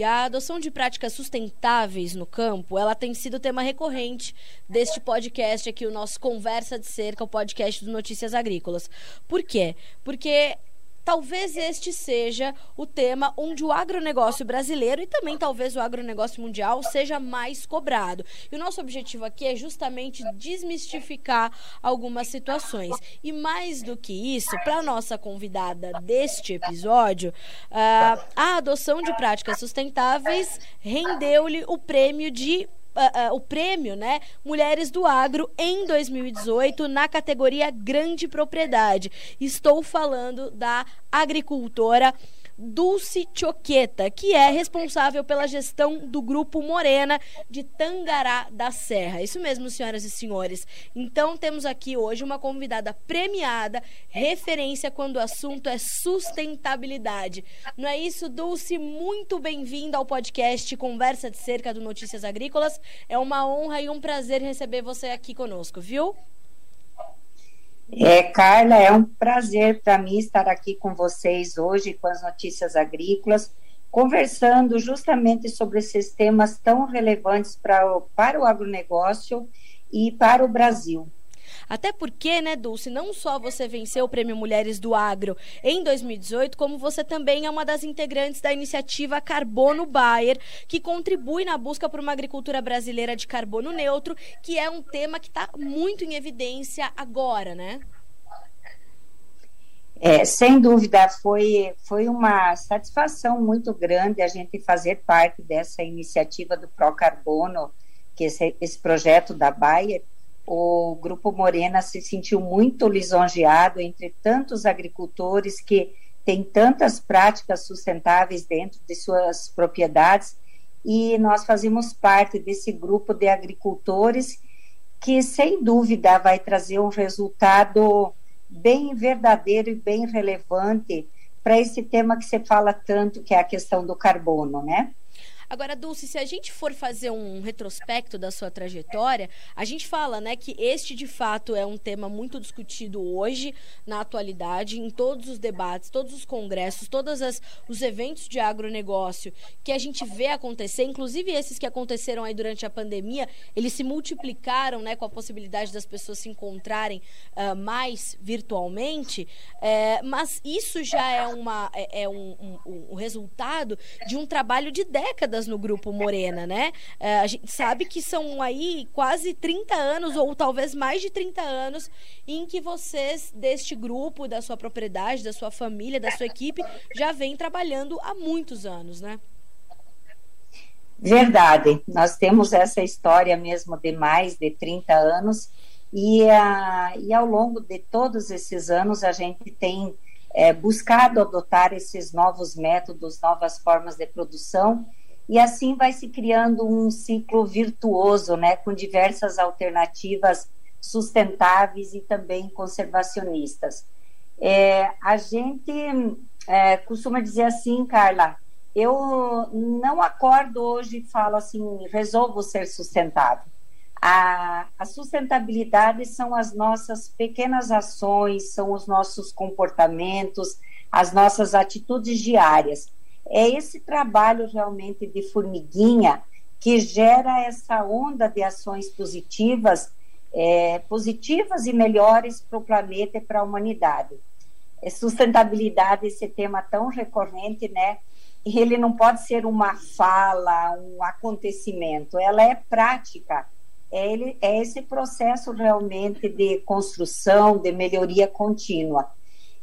E a adoção de práticas sustentáveis no campo, ela tem sido tema recorrente deste podcast aqui, o nosso Conversa de Cerca, o podcast do Notícias Agrícolas. Por quê? Porque talvez este seja o tema onde o agronegócio brasileiro e também talvez o agronegócio mundial seja mais cobrado. E o nosso objetivo aqui é justamente desmistificar algumas situações. E mais do que isso, para nossa convidada deste episódio, uh, a adoção de práticas sustentáveis rendeu-lhe o prêmio de uh, uh, o prêmio, né, Mulheres do Agro em 2018 na categoria Grande Propriedade. Estou falando da agricultora Dulce Choqueta, que é responsável pela gestão do Grupo Morena de Tangará da Serra. Isso mesmo, senhoras e senhores. Então, temos aqui hoje uma convidada premiada, referência quando o assunto é sustentabilidade. Não é isso, Dulce? Muito bem-vinda ao podcast Conversa de Cerca do Notícias Agrícolas. É uma honra e um prazer receber você aqui conosco, viu? É, Carla, é um prazer para mim estar aqui com vocês hoje com as notícias agrícolas, conversando justamente sobre esses temas tão relevantes para o, para o agronegócio e para o Brasil. Até porque, né, Dulce, não só você venceu o Prêmio Mulheres do Agro em 2018, como você também é uma das integrantes da iniciativa Carbono Bayer, que contribui na busca por uma agricultura brasileira de carbono neutro, que é um tema que está muito em evidência agora, né? É, sem dúvida, foi, foi uma satisfação muito grande a gente fazer parte dessa iniciativa do Pro Carbono, que esse, esse projeto da Bayer, o Grupo Morena se sentiu muito lisonjeado entre tantos agricultores que têm tantas práticas sustentáveis dentro de suas propriedades e nós fazemos parte desse grupo de agricultores que, sem dúvida, vai trazer um resultado bem verdadeiro e bem relevante para esse tema que você fala tanto, que é a questão do carbono, né? Agora, Dulce, se a gente for fazer um retrospecto da sua trajetória, a gente fala, né, que este de fato é um tema muito discutido hoje, na atualidade, em todos os debates, todos os congressos, todos as, os eventos de agronegócio que a gente vê acontecer, inclusive esses que aconteceram aí durante a pandemia, eles se multiplicaram, né, com a possibilidade das pessoas se encontrarem uh, mais virtualmente, é, mas isso já é, uma, é, é um, um, um resultado de um trabalho de décadas no Grupo Morena, né? É, a gente sabe que são aí quase 30 anos, ou talvez mais de 30 anos, em que vocês, deste grupo, da sua propriedade, da sua família, da sua equipe, já vem trabalhando há muitos anos, né? Verdade, nós temos essa história mesmo de mais de 30 anos e, a, e ao longo de todos esses anos a gente tem é, buscado adotar esses novos métodos, novas formas de produção e assim vai se criando um ciclo virtuoso, né, com diversas alternativas sustentáveis e também conservacionistas. É, a gente é, costuma dizer assim, Carla, eu não acordo hoje e falo assim, resolvo ser sustentável. A, a, sustentabilidade são as nossas pequenas ações, são os nossos comportamentos, as nossas atitudes diárias é esse trabalho realmente de formiguinha que gera essa onda de ações positivas, é, positivas e melhores para o planeta e para a humanidade. É sustentabilidade, esse tema tão recorrente, né? Ele não pode ser uma fala, um acontecimento, ela é prática. É, ele, é esse processo realmente de construção, de melhoria contínua.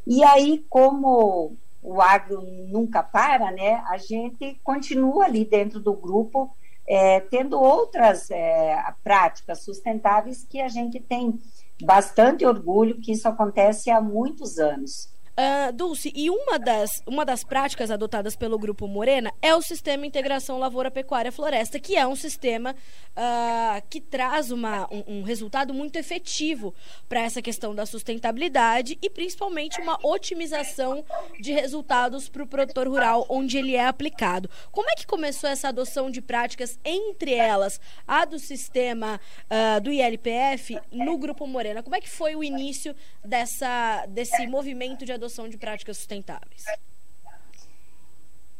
E aí, como o agro nunca para, né? A gente continua ali dentro do grupo, é, tendo outras é, práticas sustentáveis que a gente tem bastante orgulho que isso acontece há muitos anos. Uh, Dulce, e uma das, uma das práticas adotadas pelo Grupo Morena é o Sistema Integração Lavoura Pecuária Floresta, que é um sistema uh, que traz uma, um, um resultado muito efetivo para essa questão da sustentabilidade e principalmente uma otimização de resultados para o produtor rural onde ele é aplicado. Como é que começou essa adoção de práticas, entre elas a do sistema uh, do ILPF, no Grupo Morena? Como é que foi o início dessa, desse movimento de adoção? Adoção de práticas sustentáveis?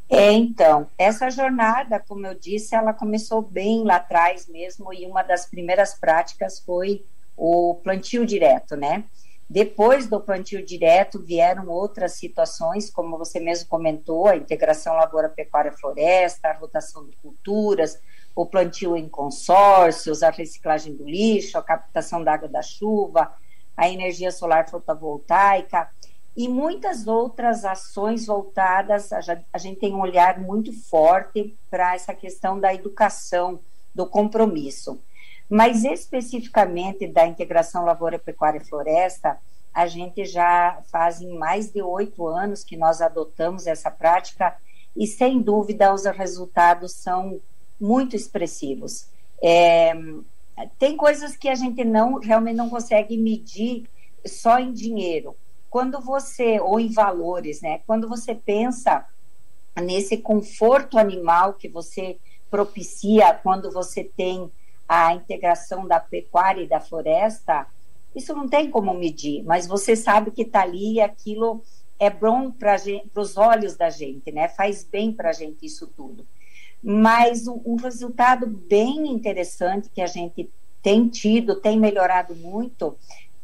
É, então, essa jornada, como eu disse, ela começou bem lá atrás mesmo, e uma das primeiras práticas foi o plantio direto, né? Depois do plantio direto vieram outras situações, como você mesmo comentou, a integração lavoura, pecuária, floresta, a rotação de culturas, o plantio em consórcios, a reciclagem do lixo, a captação da água da chuva, a energia solar fotovoltaica e muitas outras ações voltadas. A gente tem um olhar muito forte para essa questão da educação, do compromisso. Mas especificamente da integração lavoura, pecuária e floresta, a gente já faz mais de oito anos que nós adotamos essa prática e sem dúvida os resultados são muito expressivos. É, tem coisas que a gente não realmente não consegue medir só em dinheiro. Quando você ou em valores, né? Quando você pensa nesse conforto animal que você propicia quando você tem a integração da pecuária e da floresta, isso não tem como medir, mas você sabe que está ali e aquilo é bom para os olhos da gente, né? Faz bem para a gente isso tudo. Mas um, um resultado bem interessante que a gente tem tido, tem melhorado muito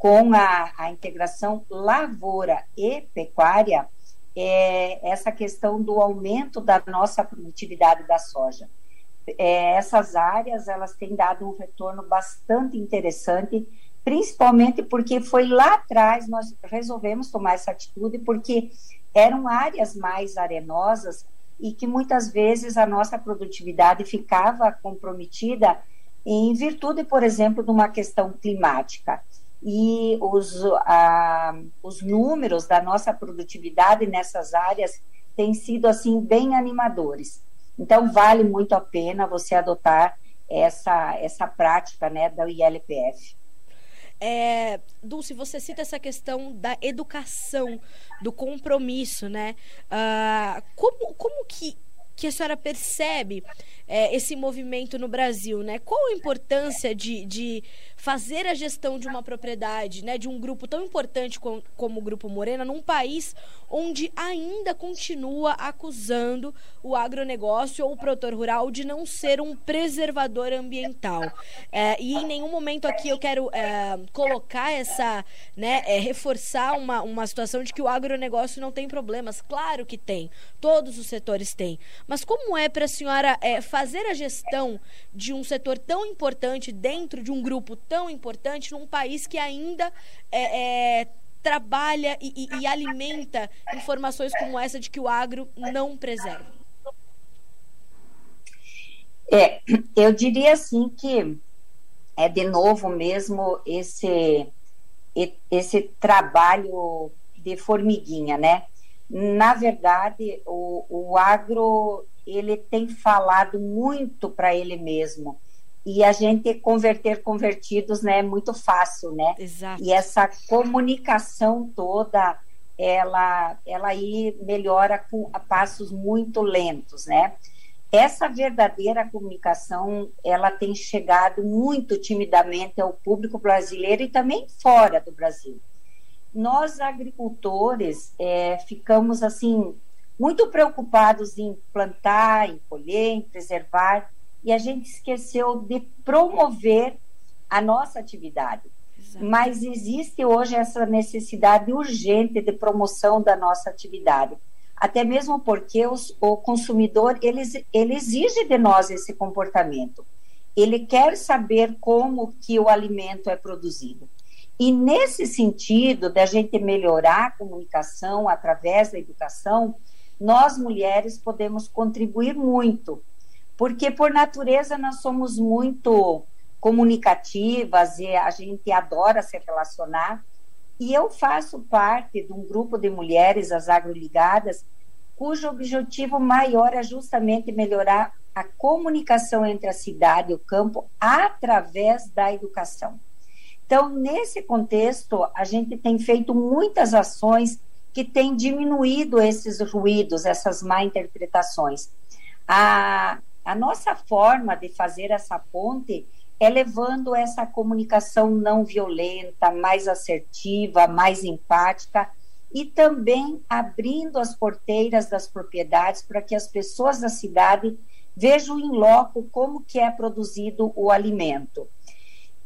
com a, a integração lavoura e pecuária, é essa questão do aumento da nossa produtividade da soja. É, essas áreas elas têm dado um retorno bastante interessante, principalmente porque foi lá atrás nós resolvemos tomar essa atitude, porque eram áreas mais arenosas e que muitas vezes a nossa produtividade ficava comprometida em virtude, por exemplo, de uma questão climática. E os, a, os números da nossa produtividade nessas áreas têm sido assim bem animadores. Então vale muito a pena você adotar essa essa prática, né, da ILPF. É, Dulce, você cita essa questão da educação, do compromisso, né? Uh, como, como que, que a senhora percebe é, esse movimento no Brasil, né? Qual a importância de, de fazer a gestão de uma propriedade, né, de um grupo tão importante como, como o Grupo Morena, num país onde ainda continua acusando o agronegócio ou o produtor rural de não ser um preservador ambiental. É, e em nenhum momento aqui eu quero é, colocar essa, né, é, reforçar uma, uma situação de que o agronegócio não tem problemas. Claro que tem, todos os setores têm. Mas como é para a senhora é, fazer a gestão de um setor tão importante dentro de um grupo tão importante num país que ainda é, é, trabalha e, e, e alimenta informações como essa de que o agro não preserva? É, eu diria assim que é de novo mesmo esse esse trabalho de formiguinha, né? Na verdade, o, o agro ele tem falado muito para ele mesmo e a gente converter convertidos né, é muito fácil, né? Exato. E essa comunicação toda, ela, ela aí melhora com, a passos muito lentos, né? Essa verdadeira comunicação, ela tem chegado muito timidamente ao público brasileiro e também fora do Brasil. Nós, agricultores, é, ficamos, assim, muito preocupados em plantar, em colher, em preservar, e a gente esqueceu de promover a nossa atividade. Exato. Mas existe hoje essa necessidade urgente de promoção da nossa atividade. Até mesmo porque os, o consumidor ele, ele exige de nós esse comportamento. Ele quer saber como que o alimento é produzido. E nesse sentido, da gente melhorar a comunicação através da educação, nós mulheres podemos contribuir muito porque por natureza nós somos muito comunicativas e a gente adora se relacionar. E eu faço parte de um grupo de mulheres, as agroligadas, cujo objetivo maior é justamente melhorar a comunicação entre a cidade e o campo através da educação. Então, nesse contexto, a gente tem feito muitas ações que têm diminuído esses ruídos, essas má interpretações. A, a nossa forma de fazer essa ponte é levando essa comunicação não violenta, mais assertiva, mais empática e também abrindo as porteiras das propriedades para que as pessoas da cidade vejam em loco como que é produzido o alimento.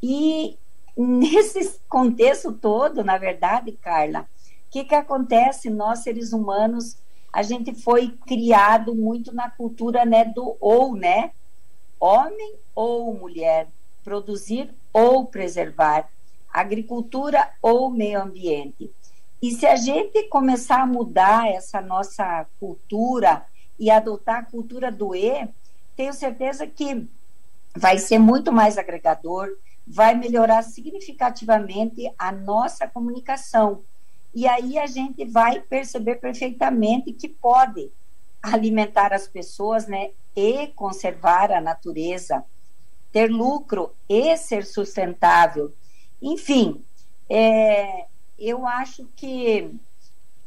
E nesse contexto todo, na verdade, Carla, o que, que acontece? Nós, seres humanos, a gente foi criado muito na cultura né, do ou, né? Homem ou mulher, produzir ou preservar, agricultura ou meio ambiente. E se a gente começar a mudar essa nossa cultura e adotar a cultura do E, tenho certeza que vai ser muito mais agregador, vai melhorar significativamente a nossa comunicação. E aí a gente vai perceber perfeitamente que pode alimentar as pessoas, né, e conservar a natureza, ter lucro e ser sustentável. Enfim, é, eu acho que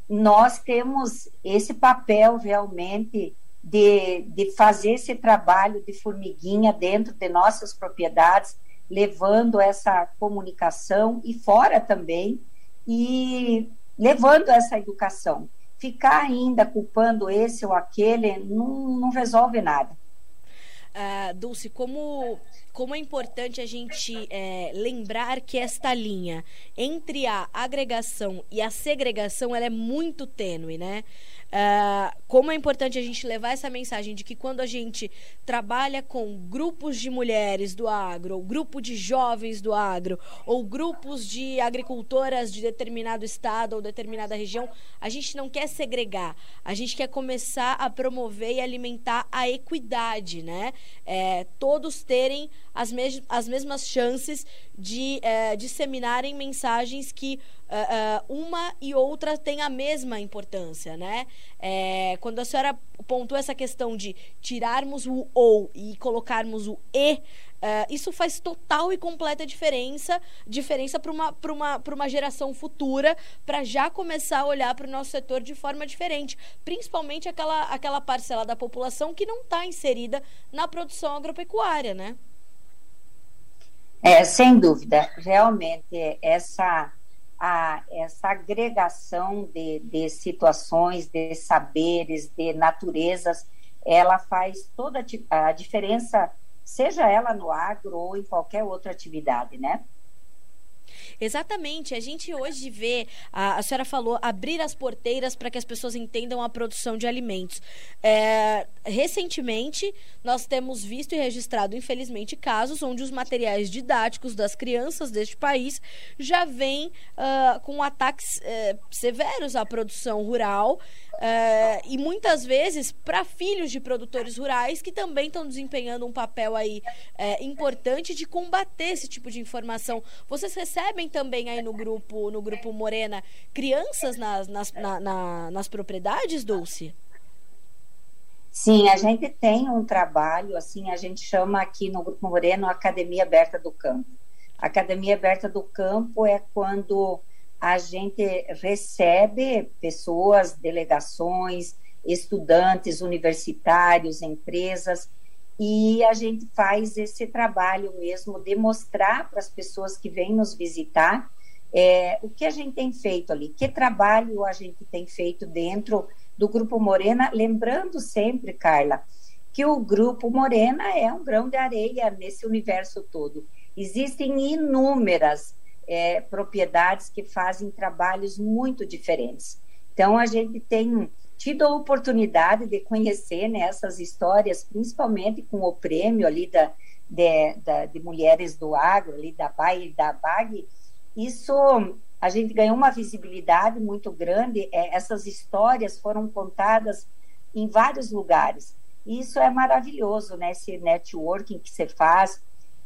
nós temos esse papel realmente de, de fazer esse trabalho de formiguinha dentro de nossas propriedades, levando essa comunicação e fora também, e levando essa educação. Ficar ainda culpando esse ou aquele não, não resolve nada. Uh, Dulce, como como é importante a gente é, lembrar que esta linha entre a agregação e a segregação ela é muito tênue, né? Uh, como é importante a gente levar essa mensagem de que quando a gente trabalha com grupos de mulheres do agro, ou grupo de jovens do agro, ou grupos de agricultoras de determinado estado ou determinada região, a gente não quer segregar, a gente quer começar a promover e alimentar a equidade, né? É, todos terem as, mes as mesmas chances de é, disseminarem mensagens que uh, uma e outra têm a mesma importância, né? É, quando a senhora pontuou essa questão de tirarmos o ou e colocarmos o e, Uh, isso faz total e completa diferença diferença para uma, uma, uma geração futura, para já começar a olhar para o nosso setor de forma diferente, principalmente aquela, aquela parcela da população que não está inserida na produção agropecuária, né? É, sem dúvida, realmente essa a, essa agregação de, de situações, de saberes, de naturezas, ela faz toda a diferença, seja ela no agro ou em qualquer outra atividade, né? Exatamente. A gente hoje vê, a, a senhora falou, abrir as porteiras para que as pessoas entendam a produção de alimentos. É, recentemente, nós temos visto e registrado, infelizmente, casos onde os materiais didáticos das crianças deste país já vêm uh, com ataques uh, severos à produção rural. Uh, e muitas vezes para filhos de produtores rurais que também estão desempenhando um papel aí uh, importante de combater esse tipo de informação. Vocês recebem também aí no grupo no grupo Morena crianças nas, nas, na, na, nas propriedades, Dulce? Sim, a gente tem um trabalho, assim, a gente chama aqui no Grupo Moreno Academia Aberta do Campo. A Academia Aberta do Campo é quando a gente recebe pessoas, delegações, estudantes, universitários, empresas, e a gente faz esse trabalho mesmo de mostrar para as pessoas que vêm nos visitar é, o que a gente tem feito ali, que trabalho a gente tem feito dentro do Grupo Morena, lembrando sempre, Carla, que o Grupo Morena é um grão de areia nesse universo todo. Existem inúmeras é, propriedades que fazem trabalhos muito diferentes. Então, a gente tem tido a oportunidade de conhecer né, essas histórias, principalmente com o prêmio ali da, de, da, de mulheres do agro, ali da BAE e da BAG. Isso, a gente ganhou uma visibilidade muito grande. É, essas histórias foram contadas em vários lugares. Isso é maravilhoso, né? Esse networking que você faz.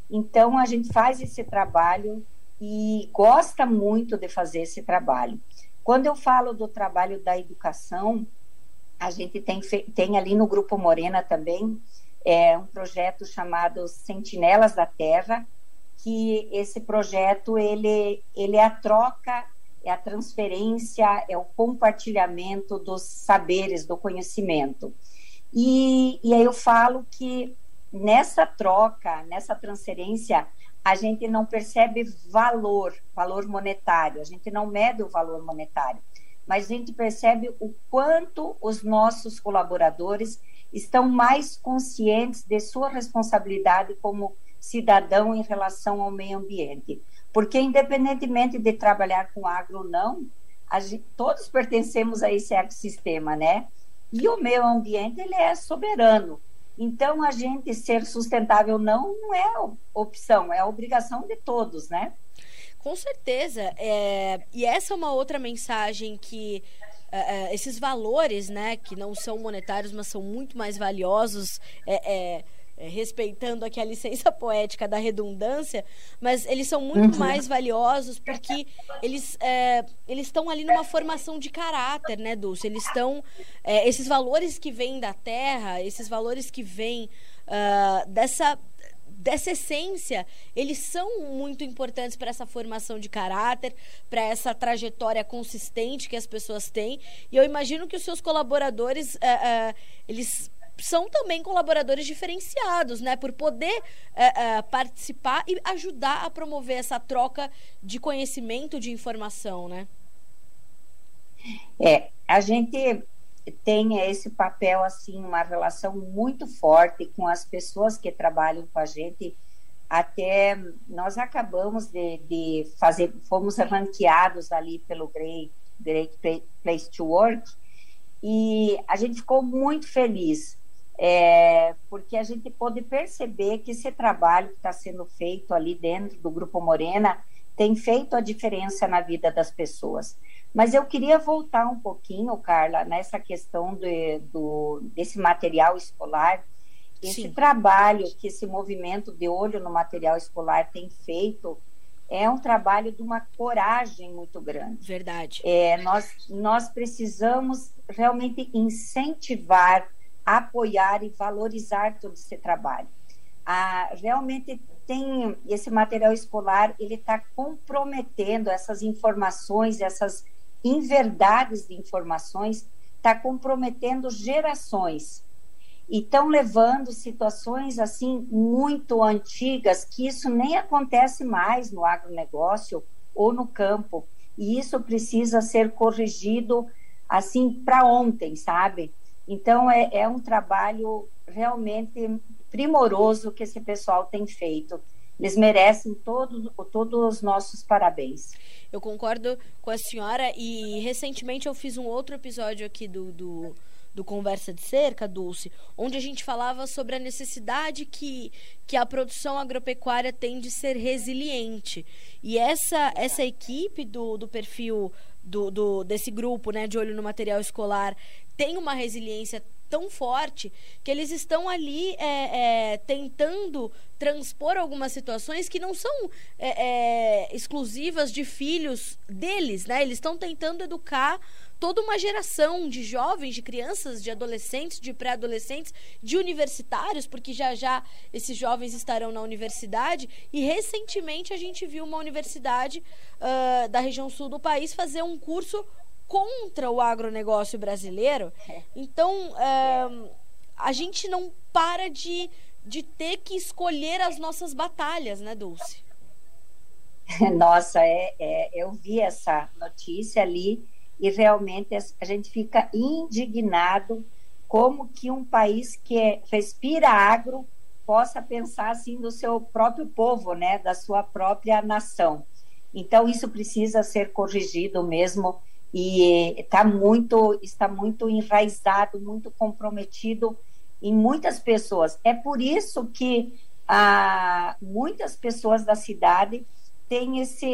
Então, a gente faz esse trabalho e gosta muito de fazer esse trabalho. Quando eu falo do trabalho da educação, a gente tem, tem ali no Grupo Morena também é, um projeto chamado Sentinelas da Terra, que esse projeto ele, ele é a troca, é a transferência, é o compartilhamento dos saberes, do conhecimento. E, e aí eu falo que nessa troca, nessa transferência, a gente não percebe valor, valor monetário, a gente não mede o valor monetário. Mas a gente percebe o quanto os nossos colaboradores estão mais conscientes de sua responsabilidade como cidadão em relação ao meio ambiente. Porque, independentemente de trabalhar com agro ou não, gente, todos pertencemos a esse ecossistema, né? E o meio ambiente, ele é soberano. Então, a gente ser sustentável não, não é opção, é obrigação de todos, né? Com certeza. É... E essa é uma outra mensagem que é, é, esses valores, né, que não são monetários, mas são muito mais valiosos, é, é, é respeitando aqui a licença poética da redundância, mas eles são muito uhum. mais valiosos porque eles é, eles estão ali numa formação de caráter, né, Dulce? Eles estão esses valores que vêm da terra, esses valores que vêm uh, dessa dessa essência, eles são muito importantes para essa formação de caráter, para essa trajetória consistente que as pessoas têm. E eu imagino que os seus colaboradores, é, é, eles são também colaboradores diferenciados, né? Por poder é, participar e ajudar a promover essa troca de conhecimento, de informação, né? É, a gente tem esse papel assim uma relação muito forte com as pessoas que trabalham com a gente até nós acabamos de, de fazer fomos ranqueados ali pelo Great, Great Place to Work e a gente ficou muito feliz é, porque a gente pôde perceber que esse trabalho que está sendo feito ali dentro do Grupo Morena tem feito a diferença na vida das pessoas. Mas eu queria voltar um pouquinho, Carla, nessa questão de, do, desse material escolar. Esse Sim. trabalho que esse movimento de olho no material escolar tem feito é um trabalho de uma coragem muito grande. Verdade. É, nós, nós precisamos realmente incentivar, apoiar e valorizar todo esse trabalho. Ah, realmente tem esse material escolar, ele está comprometendo essas informações, essas inverdades de informações, está comprometendo gerações e estão levando situações assim muito antigas que isso nem acontece mais no agronegócio ou no campo e isso precisa ser corrigido assim para ontem, sabe? Então é, é um trabalho realmente primoroso que esse pessoal tem feito. Eles merecem todos todos os nossos parabéns. Eu concordo com a senhora e recentemente eu fiz um outro episódio aqui do, do, do Conversa de Cerca, Dulce, onde a gente falava sobre a necessidade que, que a produção agropecuária tem de ser resiliente. E essa, essa equipe do, do perfil do, do, desse grupo né, de olho no material escolar tem uma resiliência tão forte que eles estão ali é, é, tentando transpor algumas situações que não são é, é exclusivas de filhos deles, né? Eles estão tentando educar toda uma geração de jovens, de crianças, de adolescentes, de pré-adolescentes, de universitários, porque já já esses jovens estarão na universidade. E recentemente a gente viu uma universidade uh, da região sul do país fazer um curso contra o agronegócio brasileiro. É. Então, é, a gente não para de, de ter que escolher as nossas batalhas, né, Dulce? Nossa, é, é, eu vi essa notícia ali e realmente a gente fica indignado como que um país que é, respira agro possa pensar assim do seu próprio povo, né, da sua própria nação. Então isso precisa ser corrigido mesmo e está muito está muito enraizado, muito comprometido em muitas pessoas. É por isso que ah, muitas pessoas da cidade têm esse,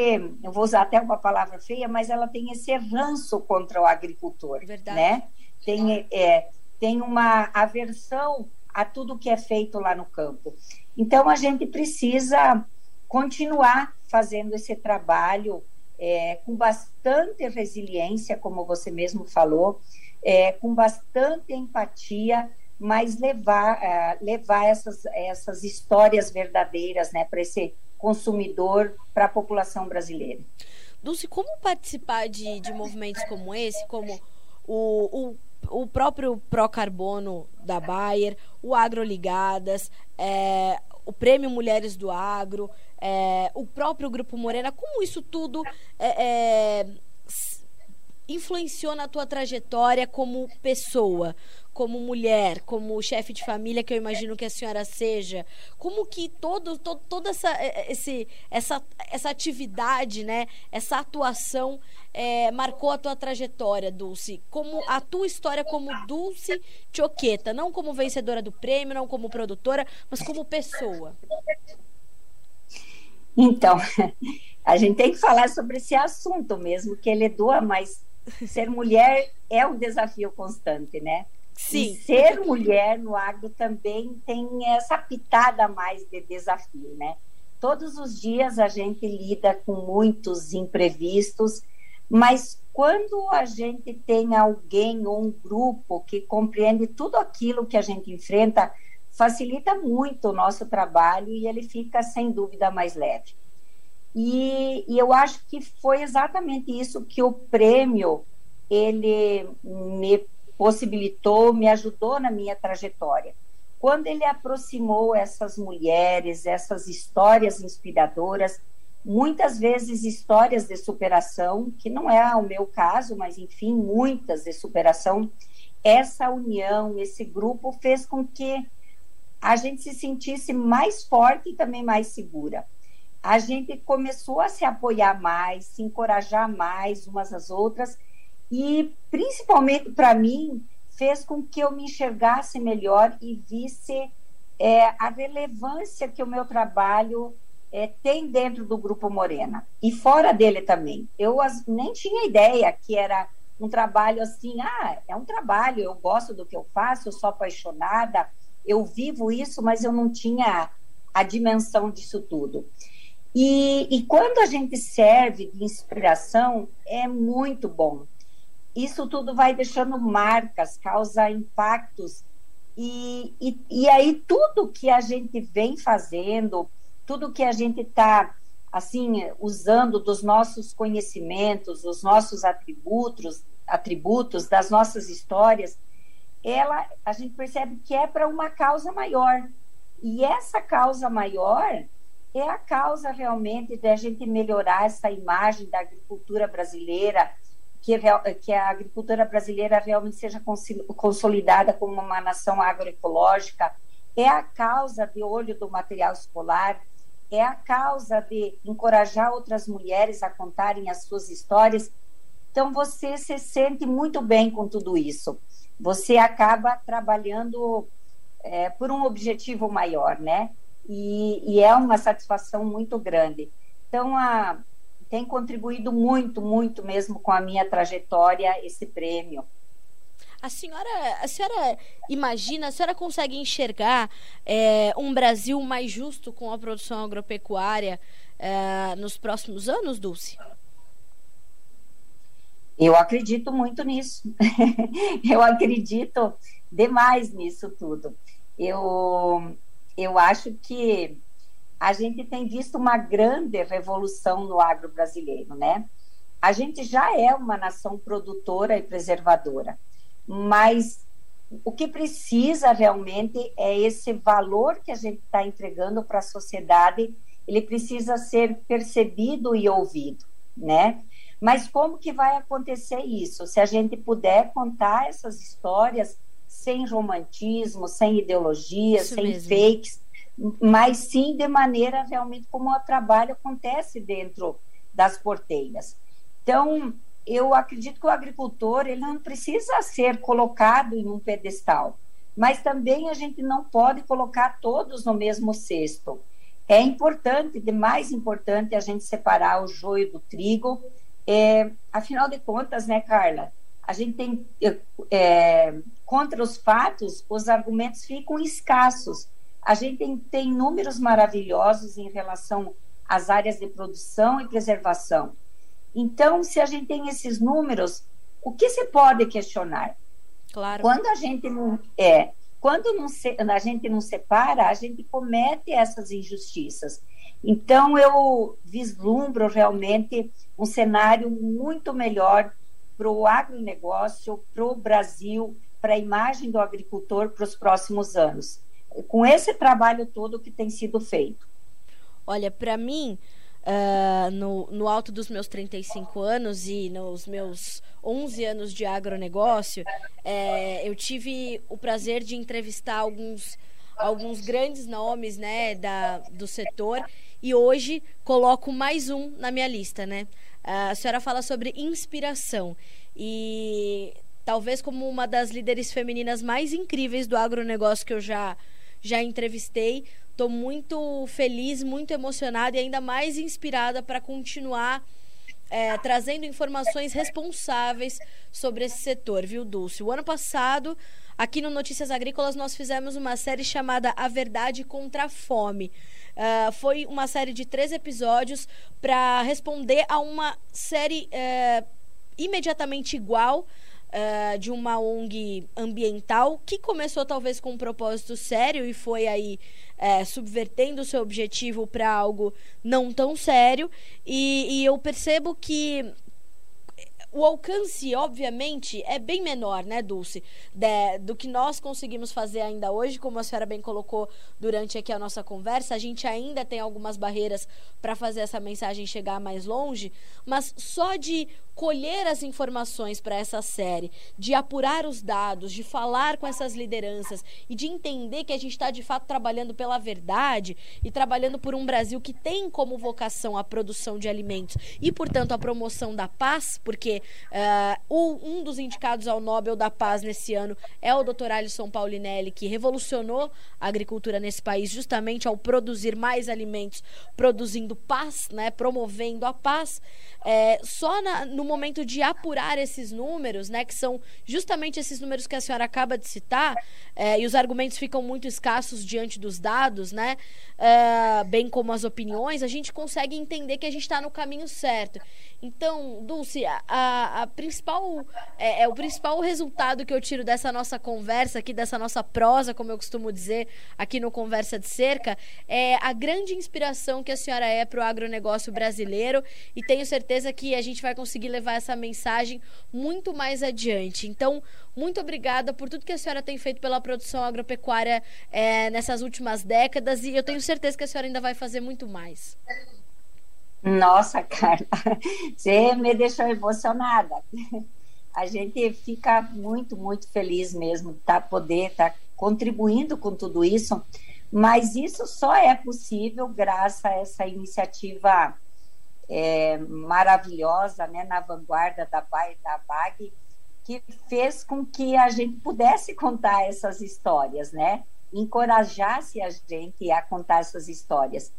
eu vou usar até uma palavra feia, mas ela tem esse ranço contra o agricultor, Verdade. né? Tem, é, tem uma aversão a tudo que é feito lá no campo. Então a gente precisa continuar fazendo esse trabalho é, com bastante resiliência, como você mesmo falou, é, com bastante empatia, mas levar, é, levar essas, essas histórias verdadeiras né, para esse consumidor, para a população brasileira. Dulce, como participar de, de movimentos como esse, como o, o o próprio Procarbono da Bayer, o Agroligadas, é, o Prêmio Mulheres do Agro, é, o próprio Grupo Morena, como isso tudo é, é influenciou na tua trajetória como pessoa, como mulher, como chefe de família que eu imagino que a senhora seja? Como que todo, todo toda essa, é, é, esse, essa, essa atividade, né, essa atuação é, marcou a tua trajetória, Dulce? Como a tua história como Dulce Choqueta, não como vencedora do prêmio, não como produtora, mas como pessoa. Então, a gente tem que falar sobre esse assunto mesmo, que ele doa, mas ser mulher é um desafio constante, né? Sim. E ser mulher no agro também tem essa pitada mais de desafio, né? Todos os dias a gente lida com muitos imprevistos, mas quando a gente tem alguém ou um grupo que compreende tudo aquilo que a gente enfrenta, facilita muito o nosso trabalho e ele fica sem dúvida mais leve. E, e, eu acho que foi exatamente isso que o prêmio ele me possibilitou, me ajudou na minha trajetória. Quando ele aproximou essas mulheres, essas histórias inspiradoras, muitas vezes histórias de superação, que não é o meu caso, mas enfim, muitas de superação, essa união, esse grupo fez com que a gente se sentisse mais forte e também mais segura a gente começou a se apoiar mais, se encorajar mais umas às outras e principalmente para mim fez com que eu me enxergasse melhor e visse é, a relevância que o meu trabalho é, tem dentro do grupo Morena e fora dele também. Eu as, nem tinha ideia que era um trabalho assim, ah, é um trabalho, eu gosto do que eu faço, eu sou apaixonada, eu vivo isso, mas eu não tinha a dimensão disso tudo. E, e quando a gente serve de inspiração, é muito bom. Isso tudo vai deixando marcas, causa impactos. E, e, e aí, tudo que a gente vem fazendo, tudo que a gente está assim usando dos nossos conhecimentos, dos nossos atributos, atributos das nossas histórias, ela a gente percebe que é para uma causa maior. E essa causa maior é a causa realmente da gente melhorar essa imagem da agricultura brasileira, que, que a agricultura brasileira realmente seja consolidada como uma nação agroecológica, é a causa de olho do material escolar, é a causa de encorajar outras mulheres a contarem as suas histórias. Então, você se sente muito bem com tudo isso. Você acaba trabalhando é, por um objetivo maior, né? e, e é uma satisfação muito grande. Então, a, tem contribuído muito, muito mesmo com a minha trajetória esse prêmio. A senhora, a senhora imagina, a senhora consegue enxergar é, um Brasil mais justo com a produção agropecuária é, nos próximos anos, Dulce? Eu acredito muito nisso. eu acredito demais nisso tudo. Eu, eu acho que a gente tem visto uma grande revolução no agro brasileiro, né? A gente já é uma nação produtora e preservadora, mas o que precisa realmente é esse valor que a gente está entregando para a sociedade, ele precisa ser percebido e ouvido, né? Mas como que vai acontecer isso? Se a gente puder contar essas histórias sem romantismo, sem ideologia, Isso sem mesmo. fakes, mas sim de maneira realmente como o trabalho acontece dentro das porteiras. Então, eu acredito que o agricultor ele não precisa ser colocado em um pedestal, mas também a gente não pode colocar todos no mesmo cesto. É importante, de mais importante, a gente separar o joio do trigo. É, afinal de contas, né, Carla? A gente tem é, contra os fatos, os argumentos ficam escassos. A gente tem, tem números maravilhosos em relação às áreas de produção e preservação. Então, se a gente tem esses números, o que se pode questionar? Claro. Quando a gente não é, quando não se, a gente não separa, a gente comete essas injustiças. Então, eu vislumbro realmente um cenário muito melhor para o agronegócio, para o Brasil, para a imagem do agricultor para os próximos anos, com esse trabalho todo que tem sido feito? Olha, para mim, uh, no, no alto dos meus 35 anos e nos meus 11 anos de agronegócio, é, eu tive o prazer de entrevistar alguns, alguns grandes nomes né, da, do setor e hoje coloco mais um na minha lista. Né? A senhora fala sobre inspiração e talvez como uma das líderes femininas mais incríveis do agronegócio que eu já, já entrevistei. Estou muito feliz, muito emocionada e ainda mais inspirada para continuar é, trazendo informações responsáveis sobre esse setor, viu, Dulce? O ano passado, aqui no Notícias Agrícolas, nós fizemos uma série chamada A Verdade contra a Fome. Uh, foi uma série de três episódios para responder a uma série uh, imediatamente igual uh, de uma ONG ambiental que começou talvez com um propósito sério e foi aí uh, subvertendo o seu objetivo para algo não tão sério. E, e eu percebo que o alcance, obviamente, é bem menor, né, Dulce, de, do que nós conseguimos fazer ainda hoje, como a senhora bem colocou durante aqui a nossa conversa. A gente ainda tem algumas barreiras para fazer essa mensagem chegar mais longe, mas só de colher as informações para essa série, de apurar os dados, de falar com essas lideranças e de entender que a gente está de fato trabalhando pela verdade e trabalhando por um Brasil que tem como vocação a produção de alimentos e, portanto, a promoção da paz, porque uh, um dos indicados ao Nobel da Paz nesse ano é o Dr. Alisson Paulinelli, que revolucionou a agricultura nesse país justamente ao produzir mais alimentos, produzindo paz, né, promovendo a paz. É, só na, no momento de apurar esses números, né, que são justamente esses números que a senhora acaba de citar, é, e os argumentos ficam muito escassos diante dos dados, né, é, bem como as opiniões, a gente consegue entender que a gente está no caminho certo. Então, Dulce, a, a principal é, é, o principal resultado que eu tiro dessa nossa conversa aqui, dessa nossa prosa, como eu costumo dizer aqui no Conversa de Cerca, é a grande inspiração que a senhora é para o agronegócio brasileiro e tenho certeza que a gente vai conseguir levar essa mensagem muito mais adiante. Então, muito obrigada por tudo que a senhora tem feito pela produção agropecuária é, nessas últimas décadas e eu tenho certeza que a senhora ainda vai fazer muito mais. Nossa, Carla, você me deixou emocionada. A gente fica muito, muito feliz mesmo de tá, poder estar tá contribuindo com tudo isso, mas isso só é possível graças a essa iniciativa é, maravilhosa, né, na vanguarda da, da BAG, que fez com que a gente pudesse contar essas histórias, né? Encorajasse a gente a contar essas histórias.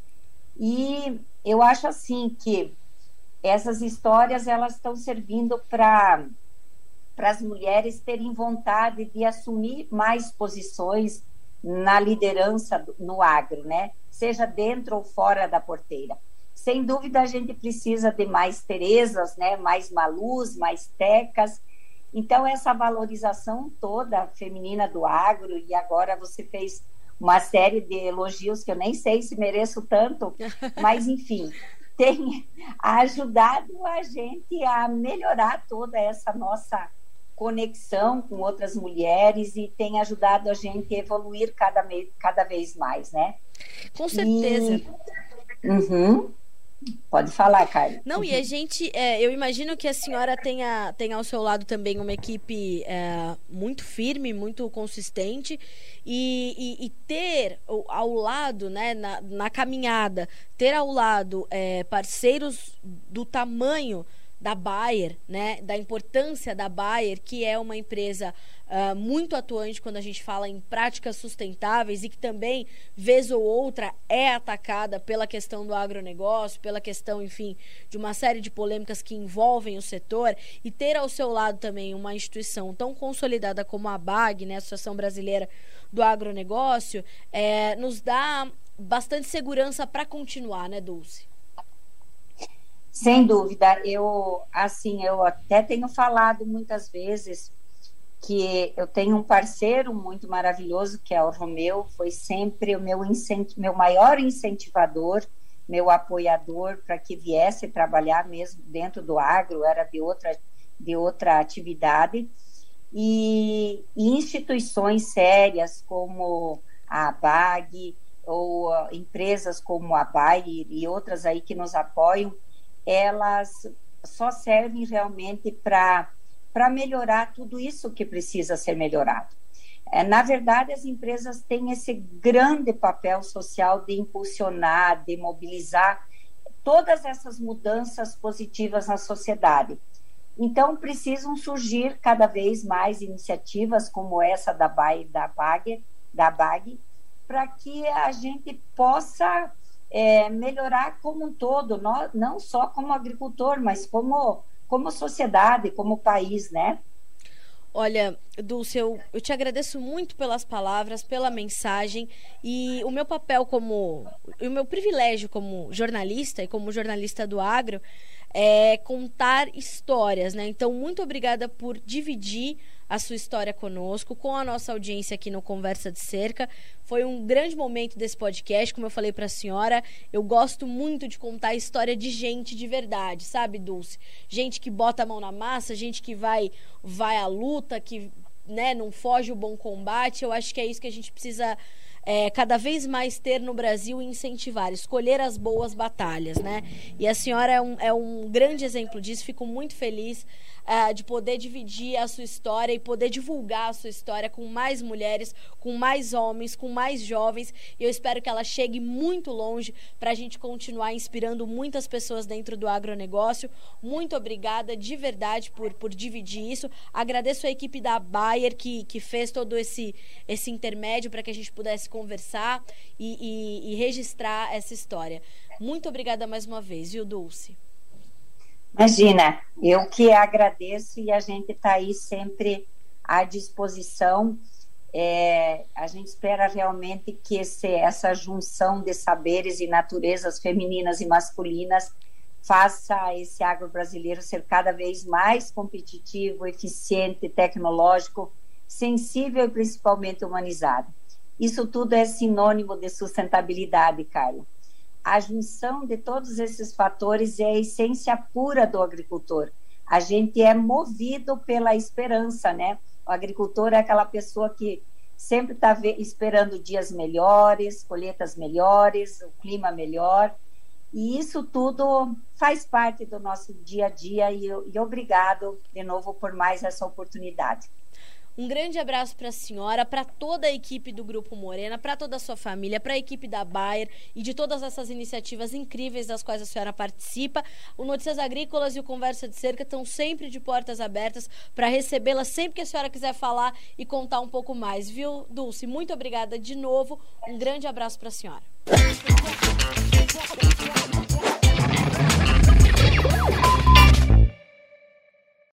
E eu acho assim que essas histórias elas estão servindo para para as mulheres terem vontade de assumir mais posições na liderança no agro, né? Seja dentro ou fora da porteira. Sem dúvida a gente precisa de mais Terezas, né? Mais Malus, mais Tecas. Então essa valorização toda feminina do agro e agora você fez uma série de elogios que eu nem sei se mereço tanto, mas enfim, tem ajudado a gente a melhorar toda essa nossa conexão com outras mulheres e tem ajudado a gente a evoluir cada, cada vez mais, né? Com certeza. E... Uhum. Pode falar, Caio. Não, e a gente, é, eu imagino que a senhora tenha, tenha ao seu lado também uma equipe é, muito firme, muito consistente, e, e, e, ter ao lado, né, na, na caminhada, ter ao lado é, parceiros do tamanho da Bayer, né, da importância da Bayer, que é uma empresa uh, muito atuante quando a gente fala em práticas sustentáveis e que também, vez ou outra, é atacada pela questão do agronegócio, pela questão, enfim, de uma série de polêmicas que envolvem o setor, e ter ao seu lado também uma instituição tão consolidada como a BAG, né, a Associação Brasileira do Agronegócio, é, nos dá bastante segurança para continuar, né, Dulce? Sem dúvida, eu assim, eu até tenho falado muitas vezes que eu tenho um parceiro muito maravilhoso que é o Romeu, foi sempre o meu meu maior incentivador, meu apoiador para que viesse trabalhar mesmo dentro do agro, era de outra de outra atividade. E, instituições sérias como a BAG, ou uh, empresas como a Bayer e outras aí que nos apoiam, elas só servem realmente para melhorar tudo isso que precisa ser melhorado. É, na verdade, as empresas têm esse grande papel social de impulsionar, de mobilizar todas essas mudanças positivas na sociedade. Então, precisam surgir cada vez mais iniciativas como essa da BAG, da BAG, da BAG para que a gente possa é, melhorar como um todo, não, não só como agricultor, mas como, como sociedade, como país, né? Olha, Dulce, eu, eu te agradeço muito pelas palavras, pela mensagem e o meu papel como. o meu privilégio como jornalista e como jornalista do agro é contar histórias, né? Então, muito obrigada por dividir a sua história conosco, com a nossa audiência aqui no Conversa de Cerca. Foi um grande momento desse podcast, como eu falei para a senhora. Eu gosto muito de contar a história de gente de verdade, sabe, Dulce? Gente que bota a mão na massa, gente que vai, vai à luta, que né, não foge o bom combate. Eu acho que é isso que a gente precisa é, cada vez mais ter no Brasil e incentivar, escolher as boas batalhas, né? E a senhora é um, é um grande exemplo disso, fico muito feliz uh, de poder dividir a sua história e poder divulgar a sua história com mais mulheres, com mais homens, com mais jovens. E eu espero que ela chegue muito longe para a gente continuar inspirando muitas pessoas dentro do agronegócio. Muito obrigada de verdade por, por dividir isso. Agradeço a equipe da Bayer que, que fez todo esse, esse intermédio para que a gente pudesse conversar e, e, e registrar essa história. Muito obrigada mais uma vez, viu, Dulce? Imagina, eu que agradeço e a gente está aí sempre à disposição. É, a gente espera realmente que esse, essa junção de saberes e naturezas femininas e masculinas faça esse agro brasileiro ser cada vez mais competitivo, eficiente, tecnológico, sensível e principalmente humanizado. Isso tudo é sinônimo de sustentabilidade, Caio. A junção de todos esses fatores é a essência pura do agricultor. A gente é movido pela esperança, né? O agricultor é aquela pessoa que sempre está esperando dias melhores, colheitas melhores, o clima melhor. E isso tudo faz parte do nosso dia a dia e, e obrigado de novo por mais essa oportunidade. Um grande abraço para a senhora, para toda a equipe do Grupo Morena, para toda a sua família, para a equipe da Bayer e de todas essas iniciativas incríveis das quais a senhora participa. O Notícias Agrícolas e o Conversa de Cerca estão sempre de portas abertas para recebê-la sempre que a senhora quiser falar e contar um pouco mais, viu, Dulce? Muito obrigada de novo. Um grande abraço para a senhora.